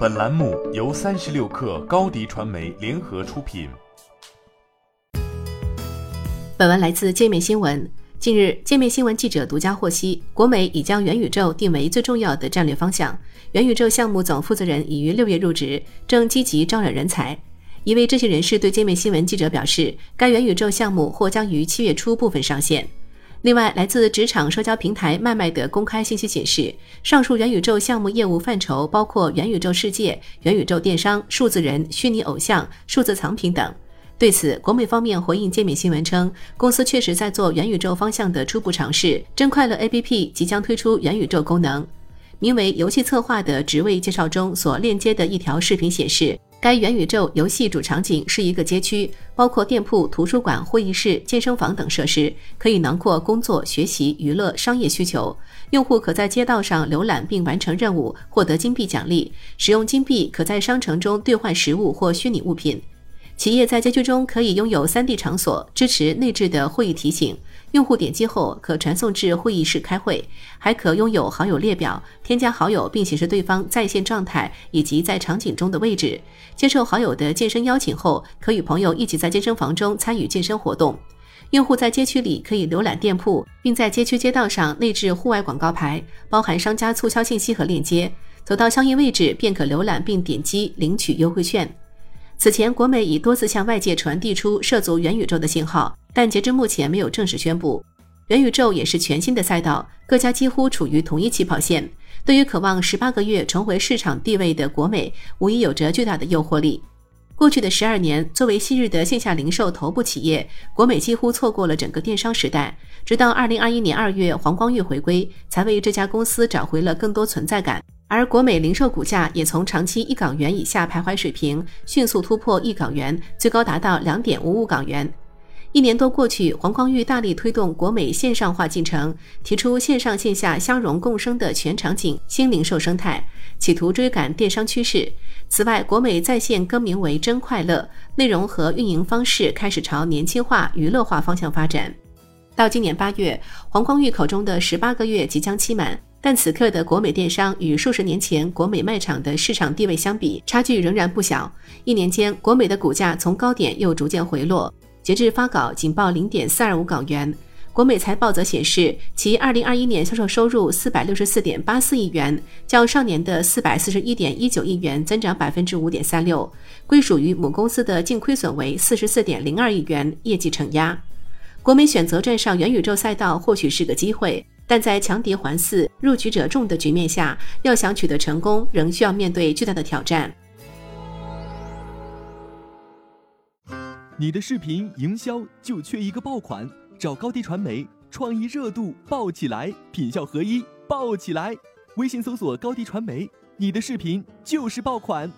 本栏目由三十六氪高低传媒联合出品。本文来自界面新闻。近日，界面新闻记者独家获悉，国美已将元宇宙定为最重要的战略方向。元宇宙项目总负责人已于六月入职，正积极招揽人才。一位知情人士对界面新闻记者表示，该元宇宙项目或将于七月初部分上线。另外，来自职场社交平台麦麦的公开信息显示，上述元宇宙项目业务范畴包括元宇宙世界、元宇宙电商、数字人、虚拟偶像、数字藏品等。对此，国美方面回应界面新闻称，公司确实在做元宇宙方向的初步尝试。真快乐 APP 即将推出元宇宙功能。名为“游戏策划”的职位介绍中所链接的一条视频显示。该元宇宙游戏主场景是一个街区，包括店铺、图书馆、会议室、健身房等设施，可以囊括工作、学习、娱乐、商业需求。用户可在街道上浏览并完成任务，获得金币奖励。使用金币可在商城中兑换实物或虚拟物品。企业在街区中可以拥有 3D 场所，支持内置的会议提醒。用户点击后可传送至会议室开会，还可拥有好友列表，添加好友并显示对方在线状态以及在场景中的位置。接受好友的健身邀请后，可与朋友一起在健身房中参与健身活动。用户在街区里可以浏览店铺，并在街区街道上内置户外广告牌，包含商家促销信息和链接。走到相应位置便可浏览并点击领取优惠券。此前，国美已多次向外界传递出涉足元宇宙的信号，但截至目前没有正式宣布。元宇宙也是全新的赛道，各家几乎处于同一起跑线。对于渴望十八个月重回市场地位的国美，无疑有着巨大的诱惑力。过去的十二年，作为昔日的线下零售头部企业，国美几乎错过了整个电商时代。直到二零二一年二月，黄光裕回归，才为这家公司找回了更多存在感。而国美零售股价也从长期一港元以下徘徊水平，迅速突破一港元，最高达到两点五五港元。一年多过去，黄光裕大力推动国美线上化进程，提出线上线下相融共生的全场景新零售生态，企图追赶电商趋势。此外，国美在线更名为真快乐，内容和运营方式开始朝年轻化、娱乐化方向发展。到今年八月，黄光裕口中的十八个月即将期满。但此刻的国美电商与数十年前国美卖场的市场地位相比，差距仍然不小。一年间，国美的股价从高点又逐渐回落，截至发稿仅报零点四二五港元。国美财报则显示，其二零二一年销售收入四百六十四点八四亿元，较上年的四百四十一点一九亿元增长百分之五点三六。归属于母公司的净亏损为四十四点零二亿元，业绩承压。国美选择站上元宇宙赛道，或许是个机会。但在强敌环伺、入局者众的局面下，要想取得成功，仍需要面对巨大的挑战。你的视频营销就缺一个爆款，找高低传媒，创意热度爆起来，品效合一爆起来。微信搜索高低传媒，你的视频就是爆款。